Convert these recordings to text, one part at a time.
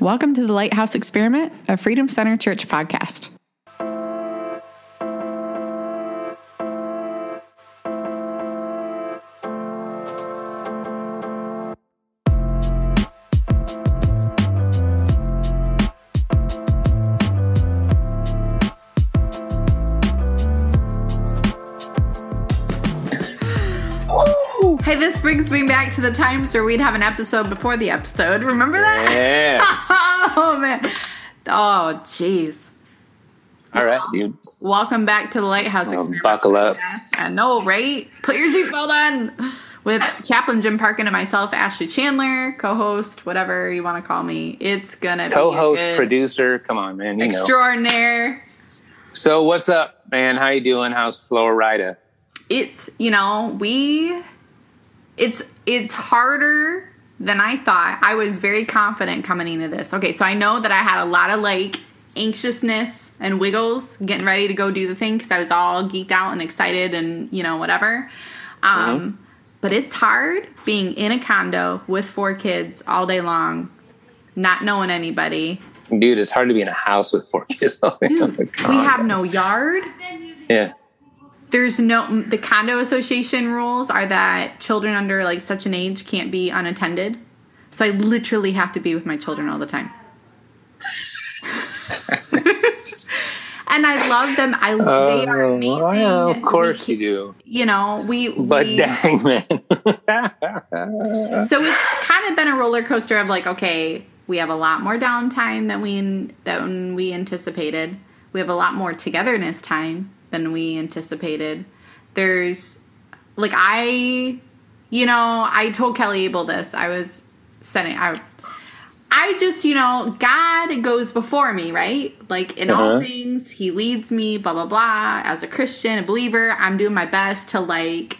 Welcome to the Lighthouse Experiment, a Freedom Center Church podcast. To the times where we'd have an episode before the episode. Remember that? Yes. oh man. Oh jeez. All right, dude. Welcome back to the Lighthouse oh, Experiment. buckle up. I know, right? Put your seatbelt on. With Chaplain Jim Parkin and myself, Ashley Chandler, co-host, whatever you want to call me. It's gonna be a Co-host, producer. Come on, man. You know. extraordinaire. So what's up, man? How you doing? How's Florida? It's you know we, it's it's harder than I thought. I was very confident coming into this. Okay, so I know that I had a lot of like anxiousness and wiggles getting ready to go do the thing because I was all geeked out and excited and you know whatever. Um, But it's hard being in a condo with four kids all day long, not knowing anybody. Dude, it's hard to be in a house with four kids. Dude, we have no yard. Yeah. There's no the condo association rules are that children under like such an age can't be unattended. So I literally have to be with my children all the time. and I love them. I they are Oh, amazing. well, of course We you do. You know, we But we, dang, man. so it's kind of been a roller coaster of like, okay, we have a lot more downtime than we than we anticipated. We have a lot more togetherness time than we anticipated. There's like I, you know, I told Kelly Abel this. I was sending. I I just, you know, God goes before me, right? Like in all Uh-huh. things, He leads me, blah, blah, blah. As a Christian, a believer, I'm doing my best to like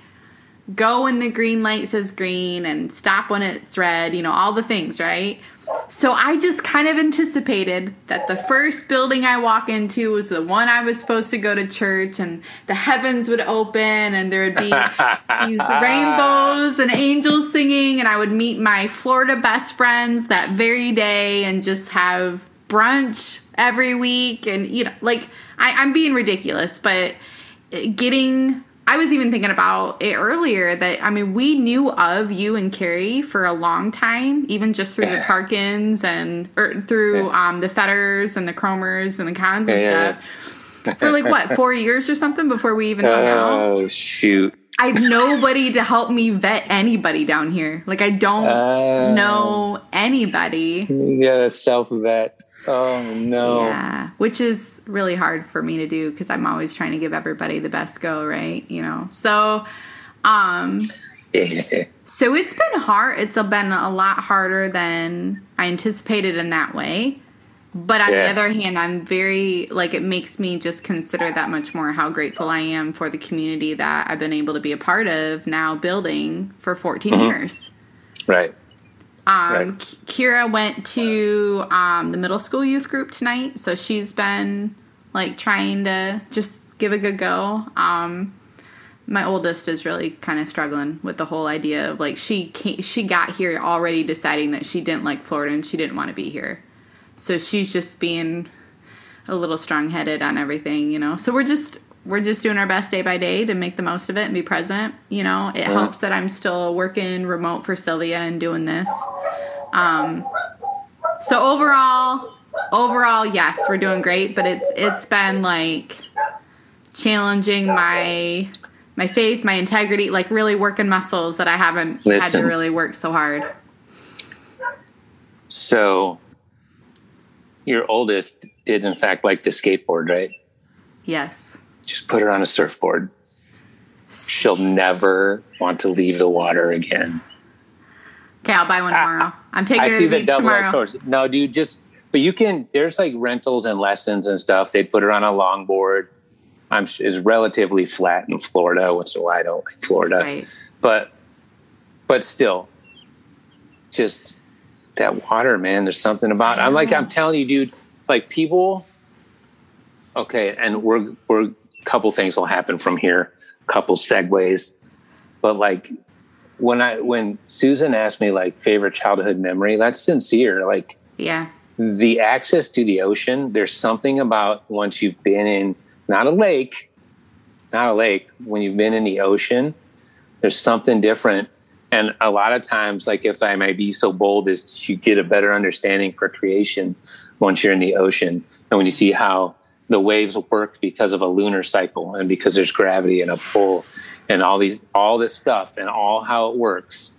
go when the green light says green and stop when it's red, you know, all the things, right? So I just kind of anticipated that the first building I walk into was the one I was supposed to go to church and the heavens would open and there would be these rainbows and angels singing and I would meet my Florida best friends that very day and just have brunch every week. And you know like I, I'm being ridiculous but getting I was even thinking about it earlier that I mean we knew of you and Carrie for a long time, even just through the Parkins and or through Yeah. um, the Fetters and the Cromers and the Cons and Yeah, yeah, stuff for like what four years or something before we even hung out. oh, shoot. I have nobody to help me vet anybody down here. Like I don't Uh, know anybody. You got a self vet. Oh, no. Yeah, which is really hard for me to do because I'm always trying to give everybody the best go, right? You know. So, um, so it's been hard. It's been a lot harder than I anticipated in that way. But on Yeah. the other hand, I'm very like it makes me just consider that much more how grateful I am for the community that I've been able to be a part of now building for 14 Mhm. years. Right. Um, Right. Kira went to um, the middle school youth group tonight, so she's been like trying to just give a good go. Um, my oldest is really kind of struggling with the whole idea of like she came, she got here already deciding that she didn't like Florida and she didn't want to be here, so she's just being a little strong headed on everything, you know. So we're just we're just doing our best day by day to make the most of it and be present. You know, it Yeah. helps that I'm still working remote for Sylvia and doing this. Um, so overall, overall, yes, we're doing great, but it's it's been like challenging my my faith, my integrity, like really working muscles that I haven't had to really work so hard. So, your oldest did, in fact, like the skateboard, right? Yes. Just put her on a surfboard. She'll never want to leave the water again. Okay, I'll buy one ah, tomorrow. I'm taking I her see to the the beach tomorrow. No, dude, just but you can. There's like rentals and lessons and stuff. They put her on a longboard. I'm is relatively flat in Florida, which is why I don't like Florida. Right. But but still, just that water, man. There's something about. It. I'm like I'm telling you, dude. Like people. Okay, and we're we're couple things will happen from here. a Couple segues, but like when I when Susan asked me like favorite childhood memory, that's sincere. Like Yeah. the access to the ocean, there's something about once you've been in not a lake, not a lake, when you've been in the ocean, there's something different. And a lot of times, like if I may be so bold, is you get a better understanding for creation once you're in the ocean. And when you see how the waves work because of a lunar cycle and because there's gravity and a pull and all these all this stuff and all how it works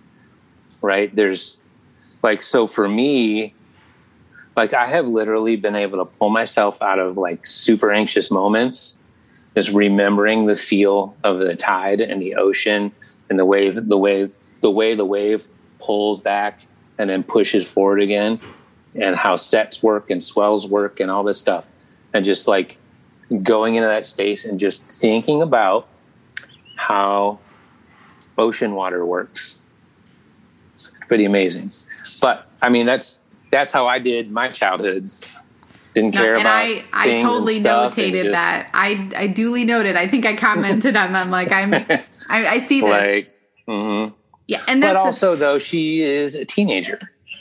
right? There's like so for me like i have literally been able to pull myself out of like super anxious moments just remembering the feel of the tide and the ocean and the wave the wave the way the wave pulls back and then pushes forward again and how sets work and swells work and all this stuff and just like going into that space and just thinking about how ocean water works. It's pretty amazing. But I mean, that's that's how I did my childhood. Didn't No, care and about I, I and totally and notated just, that. I, I duly noted. I think I commented on them. Like I'm, I, I see this. Like, mhm. yeah, and but the- also though she is a teenager,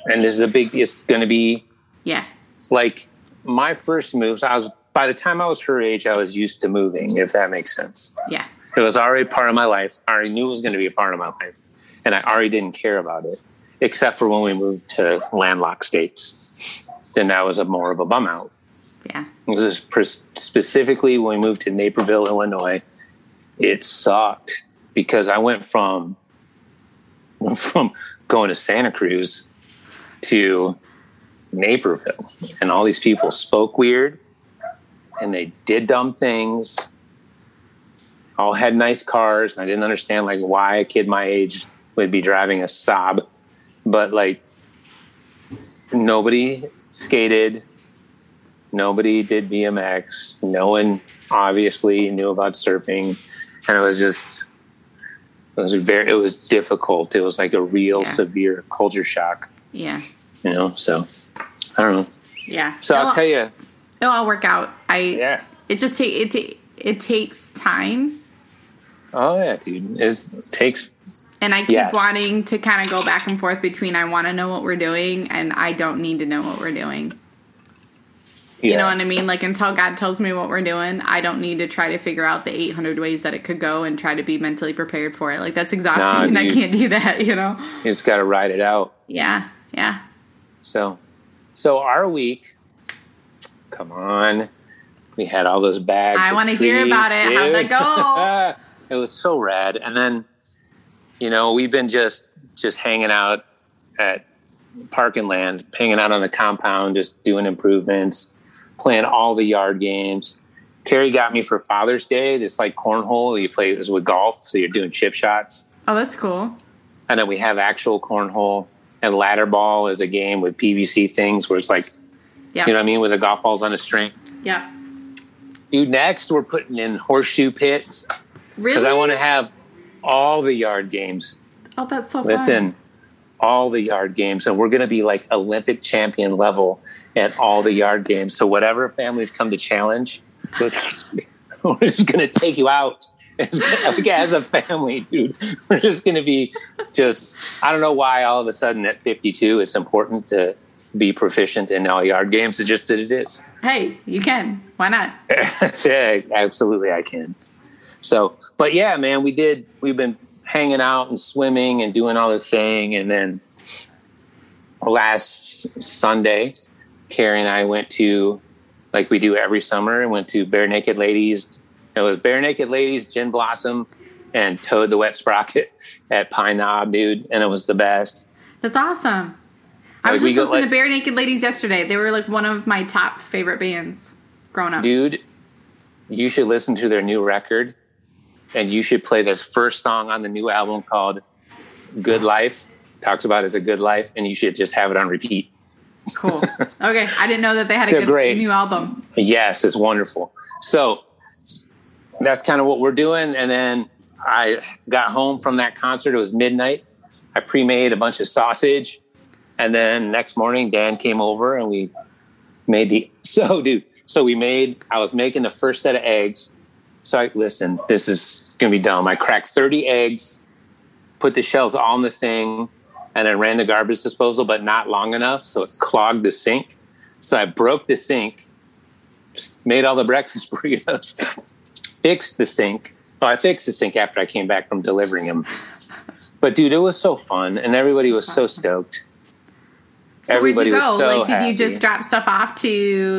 and this is a big. It's going to be yeah, like my first moves. I was by the time I was her age, I was used to moving. If that makes sense. yeah, It was already part of my life. I already knew it was going to be a part of my life. And I already didn't care about it, except for when we moved to landlocked states. Then that was a more of a bum out. yeah, This is specifically when we moved to Naperville, Illinois. It sucked because I went from from going to Santa Cruz to Naperville, and all these people spoke weird, and they did dumb things. All had nice cars. And I didn't understand like why a kid my age would be driving a Saab, but like nobody skated, nobody did BMX. No one obviously knew about surfing, and it was just it was very it was difficult. It was like a real Yeah. severe culture shock, yeah, you know. So I don't know. yeah. So it'll, I'll tell you, it'll all work out. I yeah. it just take it ta- it takes time, Oh yeah, dude. It takes and I keep Yes. wanting to kind of go back and forth between I want to know what we're doing and I don't need to know what we're doing. You know what I mean? Like until God tells me what we're doing, I don't need to try to figure out the 800 ways that it could go and try to be mentally prepared for it. Like that's exhausting, Nah, and I can't do that. You know? You just got to ride it out. Yeah, yeah. So, so our week. Come on, we had all those bags. I wanna hear about it. How'd that dude. it was so rad. And then, you know, we've been just just hanging out at Park and Land, hanging out on the compound, just doing improvements, playing all the yard games. Carrie got me for Father's Day this like cornhole. You play this with golf, so you're doing chip shots. Oh, that's cool. And then we have actual cornhole and ladder ball is a game with PVC things where it's like, Yeah, you know what I mean, with the golf balls on a string. yeah. Dude, next we're putting in horseshoe pits Really? because I want to have all the yard games. Oh, that's so Listen, fun. all the yard games, and we're going to be like Olympic champion level at all the yard games. So whatever families come to challenge, we're just going to take you out. like as a family, dude, we're just going to be just. I don't know why all of a sudden at 52 it's important to be proficient in all yard games. It's just that it is. Hey, you can. Why not? yeah, absolutely, I can. So, but yeah, man, we did. We've been hanging out and swimming and doing all the thing, and then last Sunday, Carrie and I went to, like we do every summer, and went to Barenaked Ladies. It was Barenaked Ladies, Gin Blossom, and Toad the Wet Sprocket at Pine Knob, dude, and it was the best. That's awesome. I Like, was just listening like- to Barenaked Ladies yesterday. They were like one of my top favorite bands growing up. dude you should listen to their new record and you should play this first song on the new album called good life talks about it as a good life and you should just have it on repeat Cool. okay, I didn't know that they had a They're good great. new album. yes it's wonderful so that's kind of what we're doing. And then i got home from that concert. It was midnight. I pre-made a bunch of sausage. And then next morning dan came over and we made the so dude so we made i was making the first set of eggs. So i listen this is gonna be dumb. I cracked 30 eggs put the shells in the thing and then ran the garbage disposal but not long enough so it clogged the sink. So I broke the sink, made all the breakfast burritos, fixed the sink. Well, I fixed the sink after I came back from delivering them. But dude, it was so fun, and everybody was so stoked. So Everybody where'd you was go? so like, did you just drop stuff off to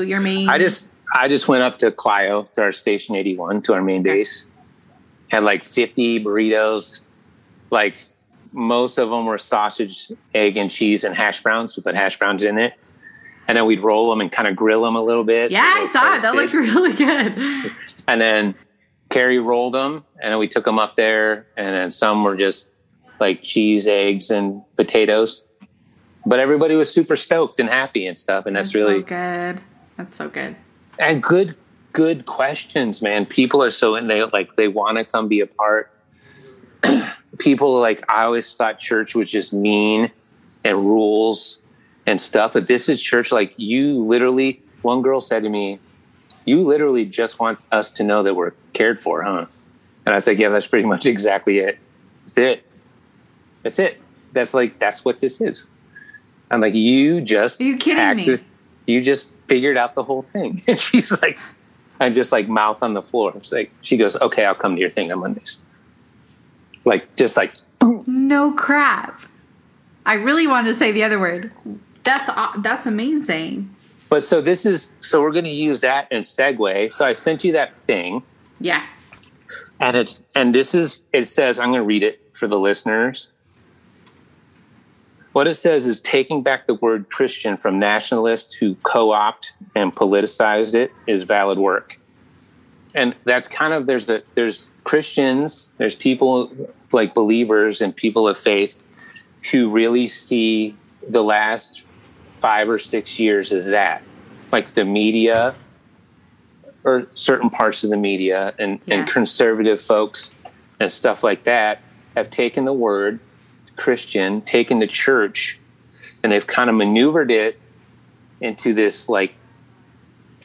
your main? I just I just went up to Clio to our station 81 to our main Okay. base. Had like 50 burritos. Like most of them were sausage, egg, and cheese and hash browns. We put hash browns in it, and then we'd roll them and kind of grill them a little bit. Yeah, they I saw it. That looked really good. And then Carrie rolled them, and we took them up there, and then some were just like cheese, eggs, and potatoes. But everybody was super stoked and happy and stuff, and that's, really so good. That's so good. and good good questions man people are so in they like they want to come be a part people like i always thought church was just mean and rules and stuff but this is church like you literally one girl said to me you literally just want us to know that we're cared for huh and i was like yeah that's pretty much exactly it that's it that's it that's like that's what this is i'm like you just Are you kidding me? acted- you just figured out the whole thing. And she's like, I'm just like mouth on the floor. It's like, she goes, okay, I'll come to your thing on Mondays. Like, just like, No crap. I really wanted to say the other word. That's aw- that's amazing. But so this is, so we're going to use that and segue. So I sent you that thing Yeah. and it's, and this is, it says, I'm going to read it for the listeners. What it says is taking back the word Christian from nationalists who co opt and politicized it is valid work. And that's kind of there's the there's Christians, there's people like believers and people of faith who really see the last five or six years is that. Like the media or certain parts of the media and, Yeah. and conservative folks and stuff like that have taken the word Christian, taken the church, and they've kind of maneuvered it into this like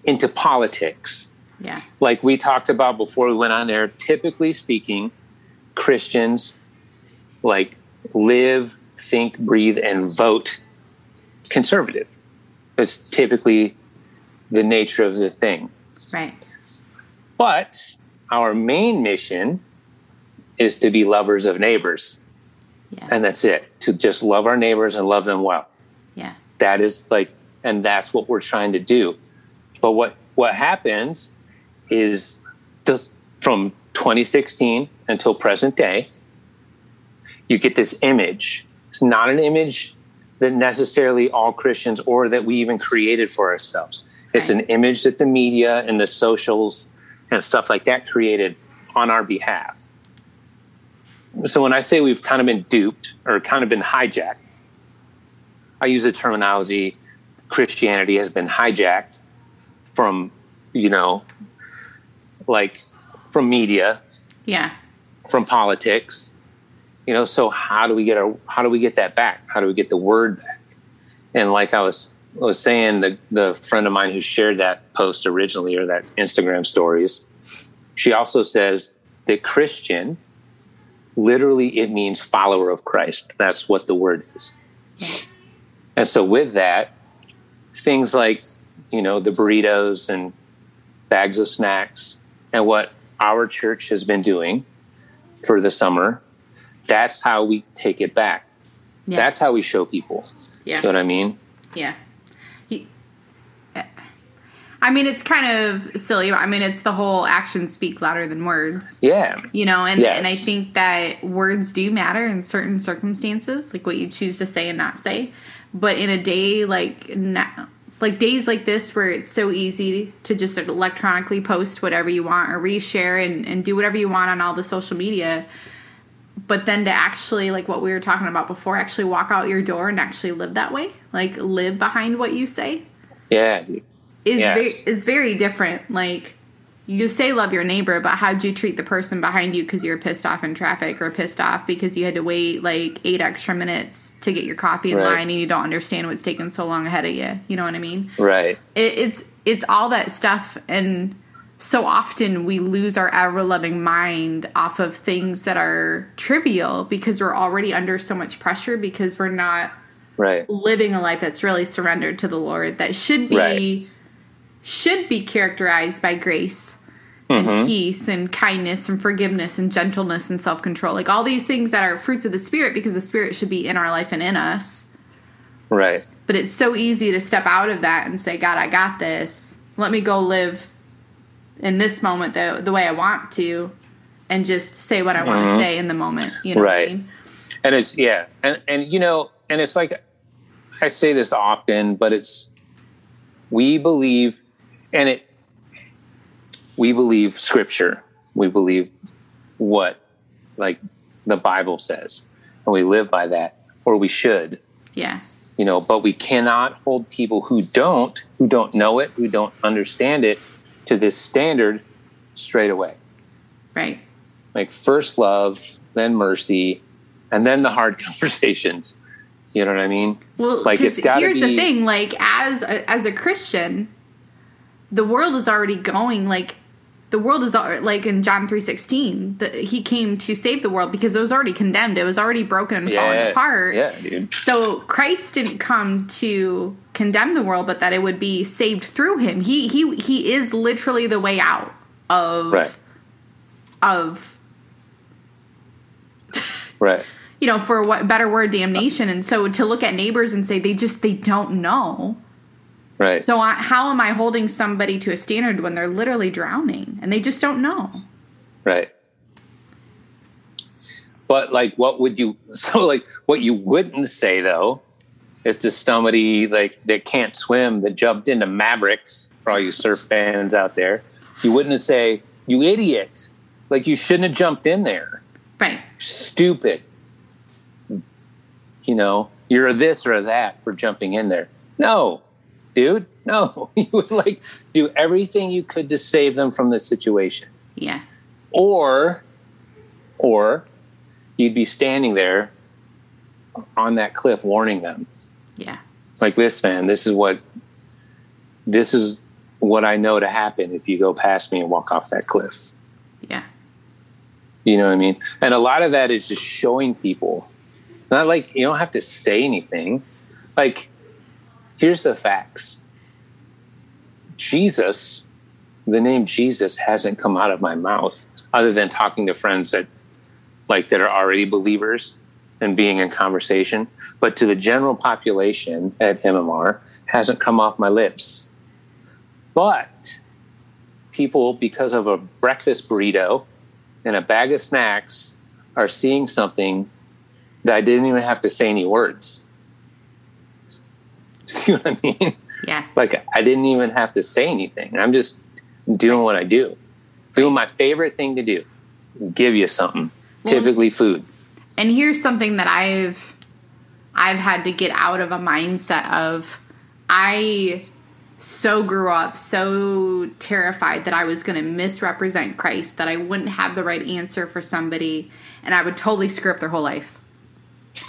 into politics. Yeah. Like we talked about before we went on there, typically speaking, Christians like live, think, breathe, and vote conservative. It's typically the nature of the thing. Right. But our main mission is to be lovers of neighbors. Yeah. And that's it. To just love our neighbors and love them well. Yeah. That is like and that's what we're trying to do. But what what happens is the from 2016 until present day, you get this image. It's not an image that necessarily all Christians or that we even created for ourselves. It's an image that the media and the socials and stuff like that created on our behalf. So when I say we've kind of been duped or kind of been hijacked, I use the terminology Christianity has been hijacked from, you know, like from media, Yeah. from politics. You know, so how do we get our how do we get that back? How do we get the word back? And like I was was saying, the the friend of mine who shared that post originally or that Instagram stories, she also says that Christian literally it means follower of Christ. That's what the word is. And so with that, things like, you know, the burritos and bags of snacks and what our church has been doing for the summer, that's how we take it back. Yeah. That's how we show people. yeah. You know what I mean? Yeah. He- I mean, it's kind of silly. I mean, it's the whole actions speak louder than words. Yeah. You know, and, Yes. and I think that words do matter in certain circumstances, like what you choose to say and not say. But in a day like now, like days like this where it's so easy to just electronically post whatever you want or reshare and, and do whatever you want on all the social media. But then to actually, like what we were talking about before, actually walk out your door and actually live that way, like live behind what you say, Yeah. is Yes. very is very different. Like you say love your neighbor, but how'd you treat the person behind you because you were pissed off in traffic or pissed off because you had to wait like eight extra minutes to get your coffee in Right. line and you don't understand what's taking so long ahead of you. You know what I mean? Right. It, it's it's all that stuff and so often we lose our ever loving mind off of things that are trivial because we're already under so much pressure because we're not right living a life that's really surrendered to the Lord that should be Right. should be characterized by grace and Mhm. peace and kindness and forgiveness and gentleness and self-control. Like all these things that are fruits of the spirit because the spirit should be in our life and in us. right But it's so easy to step out of that and say, God, I got this. Let me go live in this moment the the way I want to and just say what I want to mm-hmm. say in the moment. You know what I Right. mean? and it's yeah and and you know and it's like i say this often but it's we believe and it we believe scripture we believe what like the bible says and we live by that or we should Yeah. you know but we cannot hold people who don't who don't know it who don't understand it to this standard straight away Right. like first love, then mercy, and then the hard conversations. You know what I mean? Well, Like, it's gotta here's the thing: like as a, as a Christian, the world is already going like the world is like in John three sixteen. He came to save the world because it was already condemned. It was already broken and falling apart. Yeah, dude. So Christ didn't come to condemn the world, but that it would be saved through him. He he he is literally the way out of Right. of Right. you know for what better word damnation. And so to look at neighbors and say they just they don't know. Right. So I, how am I holding somebody to a standard when they're literally drowning and they just don't know? Right. But like what would you so like what you wouldn't say though is to somebody like that can't swim that jumped into Mavericks for all you surf fans out there. You wouldn't say, You idiot. Like you shouldn't have jumped in there. Right. stupid. You know, you're a this or a that for jumping in there. No, dude, no. You would like do everything you could to save them from this situation. Yeah. Or or you'd be standing there on that cliff warning them. Yeah. Like this man, this is what this is what I know to happen if you go past me and walk off that cliff. Yeah. You know what I mean? And a lot of that is just showing people. Not like you don't have to say anything. Like, here's the facts Jesus, the name Jesus hasn't come out of my mouth other than talking to friends that like that are already believers and being in conversation. But to the general population at MMR hasn't come off my lips. But people, because of a breakfast burrito and a bag of snacks are seeing something that I didn't even have to say any words. See what I mean? Yeah. Like I didn't even have to say anything. I'm just doing what I do. Doing my favorite thing to do. Give you something. Well- Typically food. And here's something that I've I've had to get out of a mindset of I so grew up so terrified that I was going to misrepresent Christ, that I wouldn't have the right answer for somebody, and I would totally screw up their whole life.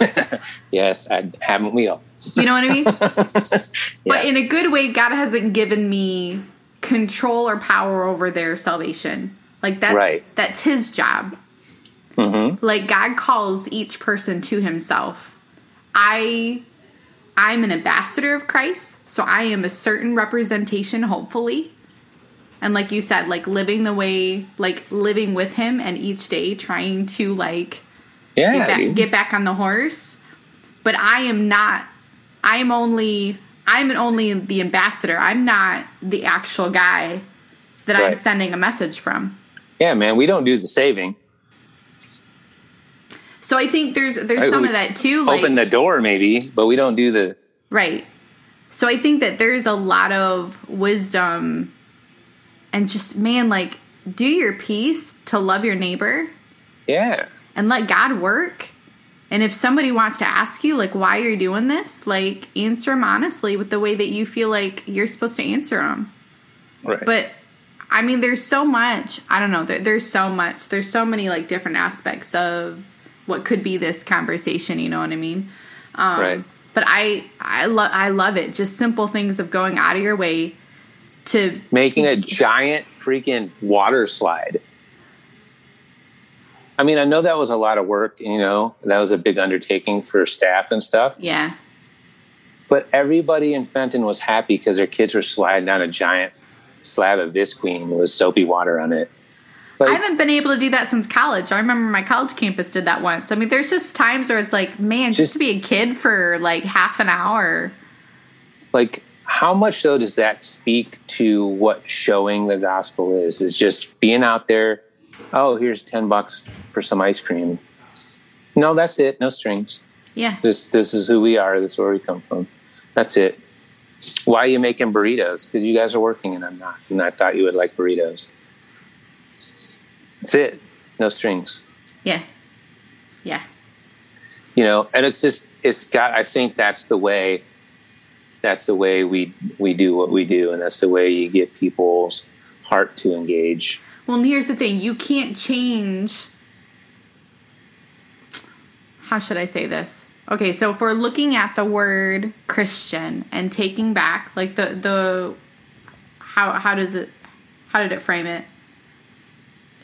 Yes, I haven't we all. You know what I mean? But in a good way, God hasn't given me control or power over their salvation. Like that's Right. that's His job. Mhm. like God calls each person to himself. I I'm an ambassador of Christ, so I am a certain representation hopefully. And like you said, like living the way like living with him and each day trying to like Yeah, get back, get back on the horse. But I am not I am only I'm only the ambassador. I'm not the actual guy that I'm sending a message from. yeah, man. We don't do the saving. So I think there's there's Right, some of that too. Like Open the door, maybe, but we don't do the. Right. So I think that there's a lot of wisdom and just, man, like, do your piece to love your neighbor Yeah, and let God work. And if somebody wants to ask you, like, why you're doing this, like, answer them honestly with the way that you feel like you're supposed to answer them. right. But I mean, there's so much. I don't know. There, there's so much. There's so many like different aspects of what could be this conversation. You know what I mean? Um, Right. But I, I love, I love it. Just simple things of going out of your way to making a giant freaking water slide. I mean, I know that was a lot of work, you know, that was a big undertaking for staff and stuff. yeah, But everybody in Fenton was happy because their kids were sliding down a giant slab of Visqueen with soapy water on it. Like, I haven't been able to do that since college. I remember my college campus did that once. I mean, there's just times where it's like, man, just, just to be a kid for like half an hour. Like, how much though does that speak to what showing the gospel is? Is just being out there. Oh, here's ten bucks for some ice cream. No, that's it. No strings. Yeah. This this is who we are. This is where we come from. That's it. Why are you making burritos? Because you guys are working and I'm not. And I thought you would like burritos. That's it. No strings. Yeah. Yeah. You know, and it's just it's got I think that's the way that's the way we we do what we do and that's the way you get people's heart to engage. Well, here's the thing, you can't change how should I say this? Okay, so if we're looking at the word Christian and taking back like the the how how does it how did it frame it?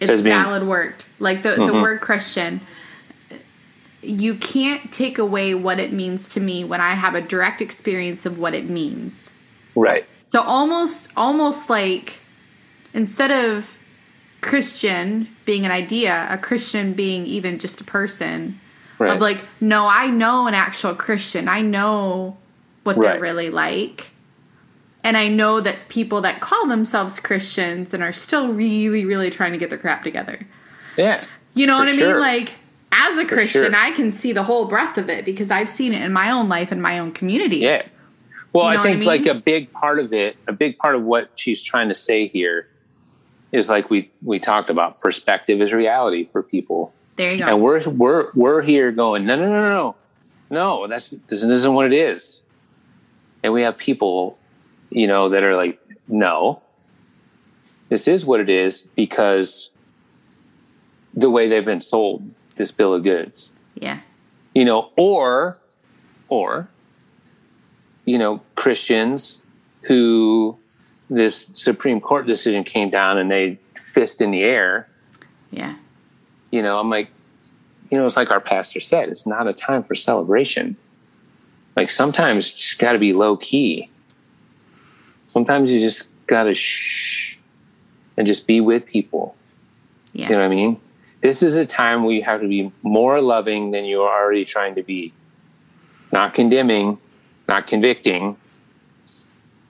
It's being, valid word. Like the, mm-hmm. the word Christian. You can't take away what it means to me when I have a direct experience of what it means. Right. So almost almost like instead of Christian being an idea, a Christian being even just a person, right. of like, no, I know an actual Christian. I know what right. they're really like. And I know that people that call themselves Christians and are still really, really trying to get their crap together. Yeah. You know what I sure. mean? Like, as a Christian, sure. I can see the whole breadth of it because I've seen it in my own life and my own community. Yeah. Well, you know I think I mean? like a big part of it, a big part of what she's trying to say here is like we we talked about perspective is reality for people. There you go. And we're we're we're here going, no, no, no, no, no. That's this isn't what it is. And we have people, you know, that are like, no, this is what it is because the way they've been sold this bill of goods. Yeah. You know, or or you know, Christians who this Supreme Court decision came down and they fist in the air. Yeah you know, I'm like, you know, it's like our pastor said, it's not a time for celebration. Like sometimes you just got to be low key. Sometimes you just got to shh and just be with people. Yeah. You know what I mean? This is a time where you have to be more loving than you are already trying to be. Not condemning, not convicting.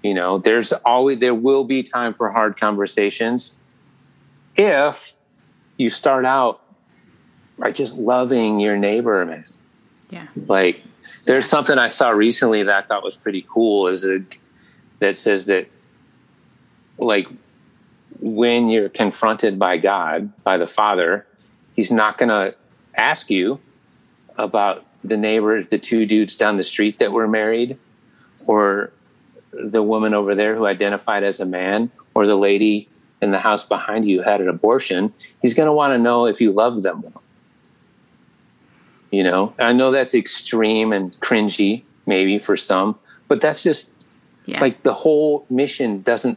You know, there's always, there will be time for hard conversations if you start out by just loving your neighbor, man. Yeah. Like there's something I saw recently that I thought was pretty cool is a, that says that like when you're confronted by God, by the Father, he's not going to ask you about the neighbor, the two dudes down the street that were married or the woman over there who identified as a man or the lady in the house behind you had an abortion. He's going to want to know if you love them you know, I know that's extreme and cringy, maybe for some, but that's just yeah. like the whole mission doesn't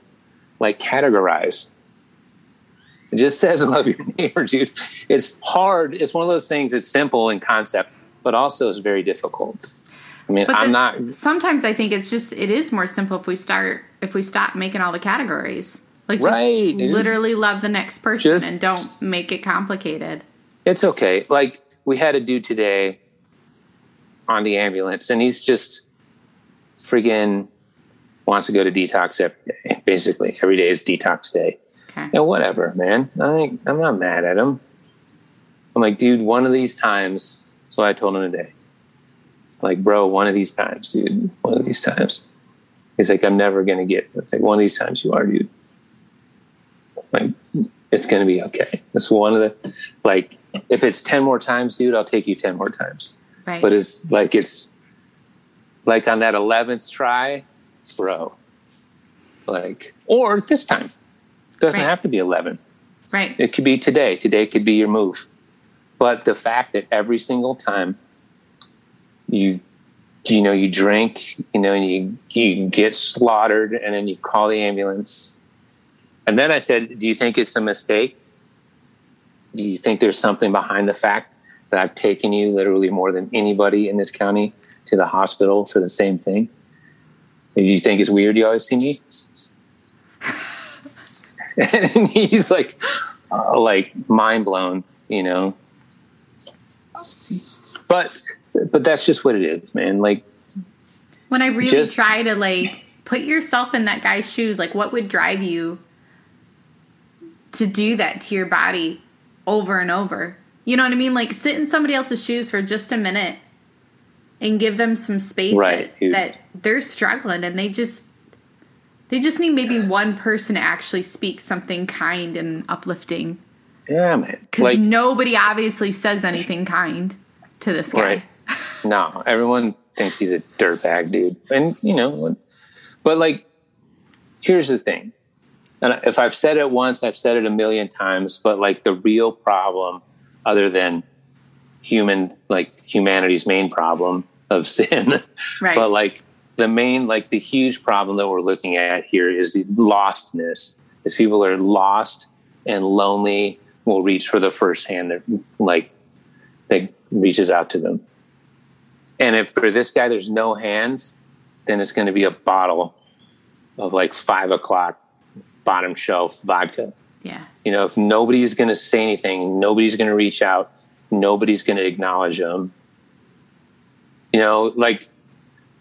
like categorize. It just says love your neighbor, dude. It's hard. It's one of those things. It's simple in concept, but also it's very difficult. I mean, but I'm the, not. Sometimes I think it's just it is more simple if we start if we stop making all the categories. Like just right, literally love the next person just, and don't make it complicated. It's okay. Like we had a dude today on the ambulance, and he's just friggin' wants to go to detox every day. Basically, every day is detox day. Okay. And whatever, man. I I'm not mad at him. I'm like, dude, one of these times. So I told him today. Like, bro, one of these times, dude. One of these times. He's like, I'm never gonna get. It's like one of these times you are, dude. Like, it's gonna be okay. It's one of the like if it's 10 more times, dude, I'll take you 10 more times. Right. But it's like, it's like on that 11th try, bro. Like, or this time. It doesn't right. have to be 11. Right. It could be today. Today could be your move. But the fact that every single time you, you know, you drink, you know, and you, you get slaughtered and then you call the ambulance. And then I said, do you think it's a mistake? do you think there's something behind the fact that I've taken you literally more than anybody in this county to the hospital for the same thing? Do you think it's weird you always see me? and he's like, uh, like mind blown, you know. But but that's just what it is, man. Like when I really Just- try to like put yourself in that guy's shoes, like what would drive you to do that to your body over and over? You know what I mean? Like sit in somebody else's shoes for just a minute and give them some space Right, that, that they're struggling and they just they just need maybe one person to actually speak something kind and uplifting. yeah, man. Because Like nobody obviously says anything kind to this guy. Right. No, everyone thinks he's a dirtbag, dude. And you know, but like, here's the thing. And if I've said it once, I've said it a million times. But like, the real problem, other than human, like humanity's main problem of sin, Right. but like the main, like the huge problem that we're looking at here is the lostness. Is people are lost and lonely, will reach for the first hand that like that reaches out to them. And if for this guy there's no hands, then it's going to be a bottle of like five o'clock bottom shelf vodka. yeah. You know, if nobody's going to say anything, nobody's going to reach out, nobody's going to acknowledge them. You know, like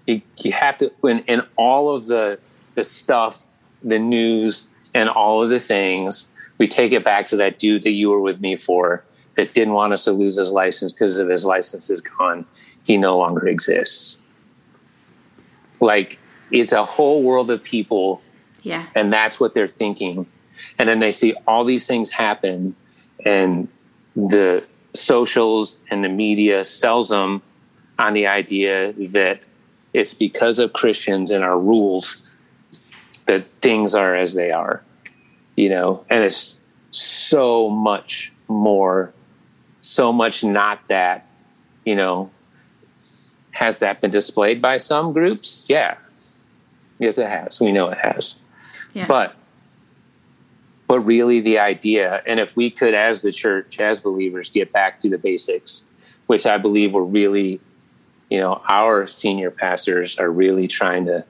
you, you have to, when in all of the the stuff, the news, and all of the things, we take it back to that dude that you were with me for that didn't want us to lose his license because of his license is gone. He no longer exists. Like it's a whole world of people Yeah. and that's what they're thinking and then they see all these things happen and the socials and the media sells them on the idea that it's because of christians and our rules that things are as they are you know and it's so much more so much not that you know has that been displayed by some groups yeah yes it has we know it has Yeah. but but really the idea and if we could as the church as believers get back to the basics which i believe we're really you know our senior pastors are really trying to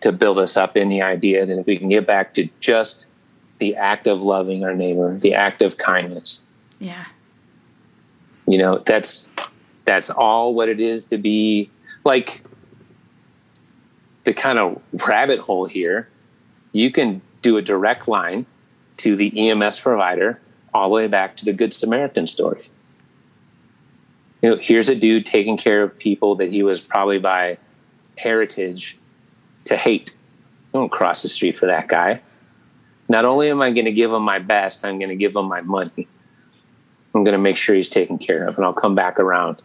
to build us up in the idea that if we can get back to just the act of loving our neighbor the act of kindness yeah. you know that's that's all what it is to be like the kind of rabbit hole here. You can do a direct line to the ems provider all the way back to the good samaritan story. You know here's a dude taking care of people that he was probably by heritage to hate. Don't cross the street for that guy. Not only am i going to give him my best i'm going to give him my money. I'm going to make sure he's taken care of and I'll come back around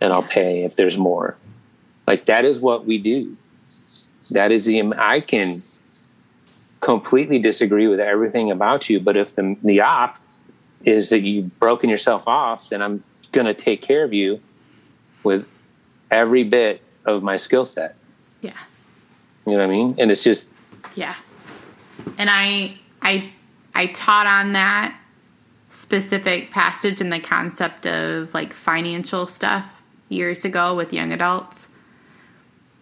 and I'll pay if there's more. Like that is what we do. That is the, I can completely disagree with everything about you, but if the, the op is that you've broken yourself off, then I'm going to take care of you with every bit of my skill set. Yeah. You know what I mean? And it's just, Yeah. And I I I taught on that specific passage and the concept of like financial stuff years ago with young adults.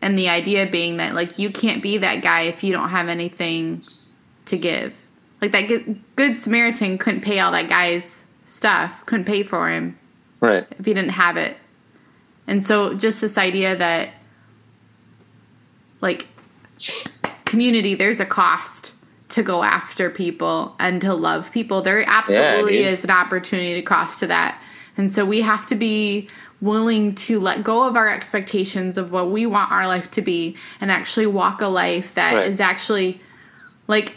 And the idea being that like you can't be that guy if you don't have anything to give. Like that good, Samaritan couldn't pay all that guy's stuff, couldn't pay for him right. if he didn't have it. And so just this idea that like community there's a cost to go after people and to love people. There absolutely dude. is an opportunity to cost to that. And so we have to be willing to let go of our expectations of what we want our life to be and actually walk a life that is Right. actually like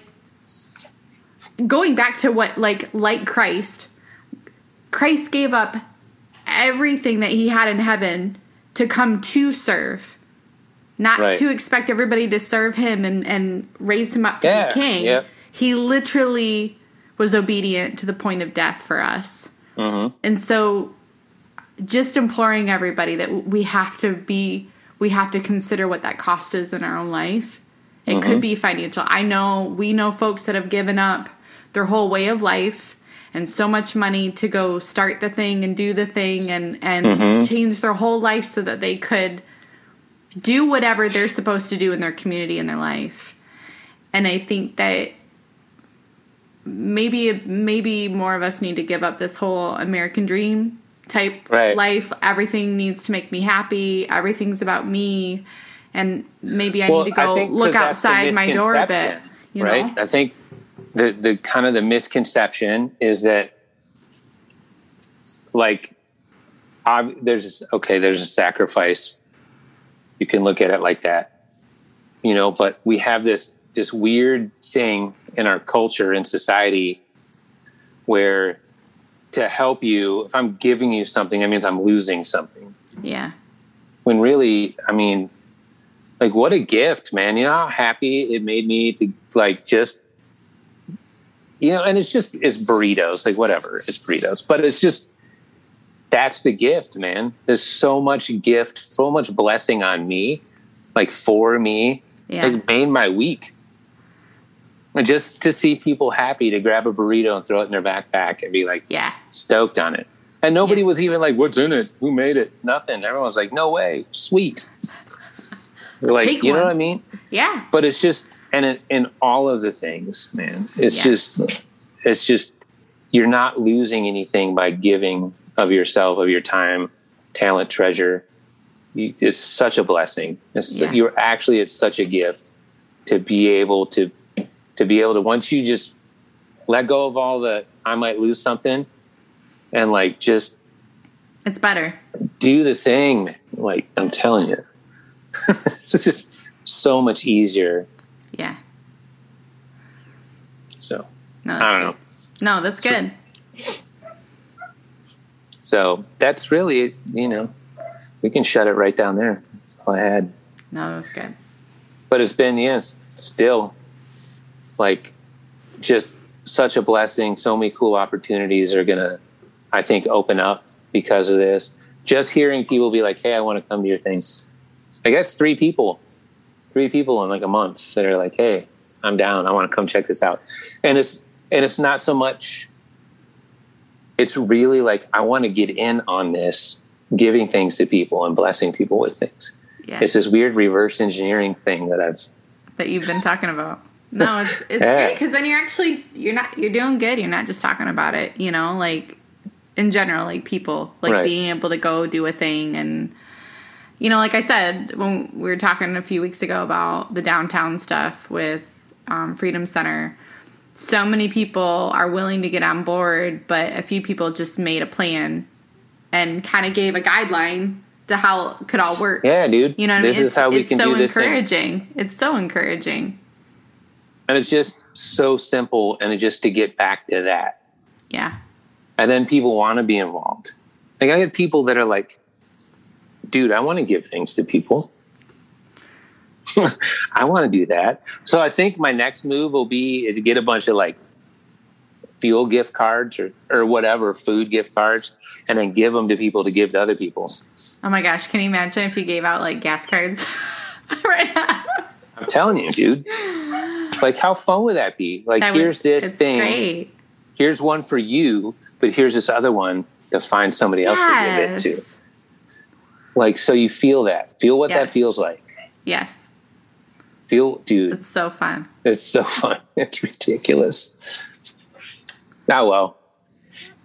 going back to what like like Christ Christ gave up everything that he had in heaven to come to serve not Right. to expect everybody to serve him and, and raise him up to Yeah, be king. He literally was obedient to the point of death for us. hmm And so just imploring everybody that we have to be we have to consider what that cost is in our own life. It could be financial. I know we know folks that have given up their whole way of life and so much money to go start the thing and do the thing and and Mhm. change their whole life so that they could do whatever they're supposed to do in their community in their life. And I think that maybe maybe more of us need to give up this whole American dream type Right. life. Everything needs to make me happy. Everything's about me. And maybe I Well, need to go look outside my door a bit. You right? know? I think the the kind of the misconception is that like ob- there's okay, there's a sacrifice. You can look at it like that, you know. But we have this this weird thing in our culture and society where to help you, if I'm giving you something, that means I'm losing something. Yeah. when really i mean like what a gift man. You know how happy it made me to like just you know and it's just it's burritos like whatever it's burritos. But it's just that's the gift man. There's so much gift so much blessing on me like for me. Yeah. like made my week just to see people happy to grab a burrito and throw it in their backpack and be like yeah. stoked on it. And nobody Yeah. was even like, "What's in it? Who made it?" Nothing. Everyone was like, "No way, sweet." Like, Take you know what I mean? Yeah. But it's just, and in, in all of the things, man, it's Yeah. just, it's just, you're not losing anything by giving of yourself, of your time, talent, treasure. You, it's such a blessing. It's, Yeah. You're actually, it's such a gift to be able to, to be able to once you just let go of all the, I might lose something, and like just It's better. do the thing. Like I'm telling you, it's just so much easier. Yeah. So No, I that's don't good. No, that's good. So that's really, you know, we can shut it right down there. That's all I had. No, that's good. But it's been, yes, still like just such a blessing. So many cool opportunities are going to, I think, open up because of this. Just hearing people be like, hey, I want to come to your thing. I guess three people, three people in like a month that are like, hey, I'm down. I want to come check this out. And it's, and it's not so much it's really like I want to get in on this, giving things to people and blessing people with things. Yeah. It's this weird reverse engineering thing that I've. that you've been talking about. No, it's it's Yeah. good because then you're actually you're not you're doing good. You're not just talking about it. You know, like in general, like people like Right. being able to go do a thing and you know, like I said when we were talking a few weeks ago about the downtown stuff with um, Freedom Center. So many people are willing to get on board, but a few people just made a plan and kind of gave a guideline to how it could all work. Yeah, dude. You know what this I mean? is how we it's can so do this thing. encouraging. It's so encouraging. And it's just so simple, and it just to get back to that, Yeah. and then people want to be involved. Like I get people that are like, "Dude, I want to give things to people. I want to do that." So I think my next move will be to get a bunch of like fuel gift cards or or whatever food gift cards, and then give them to people to give to other people. Oh my gosh, can you imagine if you gave out like gas cards right now? I'm telling you, dude. Like, how fun would that be? Like, That would- here's this it's thing. Great. Here's one for you, but here's this other one to find somebody else to give it to. Like, so you feel that. Feel what that feels like. Yes. Feel, dude, It's so fun. it's so fun. It's ridiculous. Oh, well.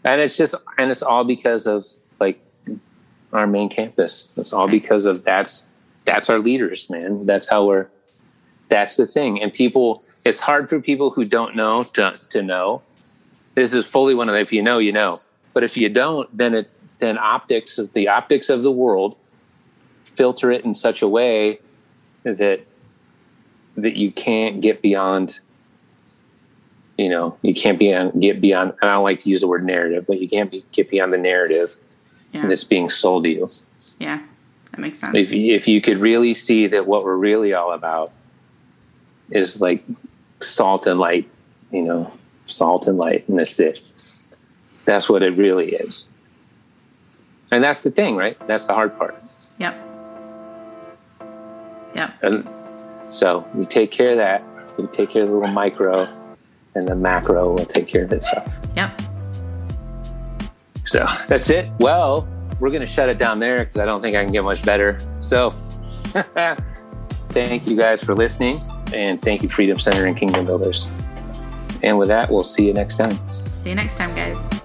And it's just, and it's all because of like our main campus. It's all because of that's, that's our leaders, man. That's how we're, that's the thing. And people, it's hard for people who don't know to, to know. This is fully one of the, if you know, you know. But if you don't, then it, then optics, the optics of the world filter it in such a way that that you can't get beyond you know you can't be on, get beyond i don't like to use the word narrative but you can't be, get beyond the narrative Yeah. that's being sold to you Yeah. That makes sense. if you, if you could really see that what we're really all about is like salt and light you know salt and light and this dish that's what it really is and that's the thing right that's the hard part Yep. Yep. And so we take care of that. We take care of the little micro, and the macro will take care of itself. Yep. So that's it. Well, we're going to shut it down there because I don't think I can get much better. So thank you guys for listening, and thank you, Freedom Center and Kingdom Builders. And with that, we'll see you next time. See you next time, guys.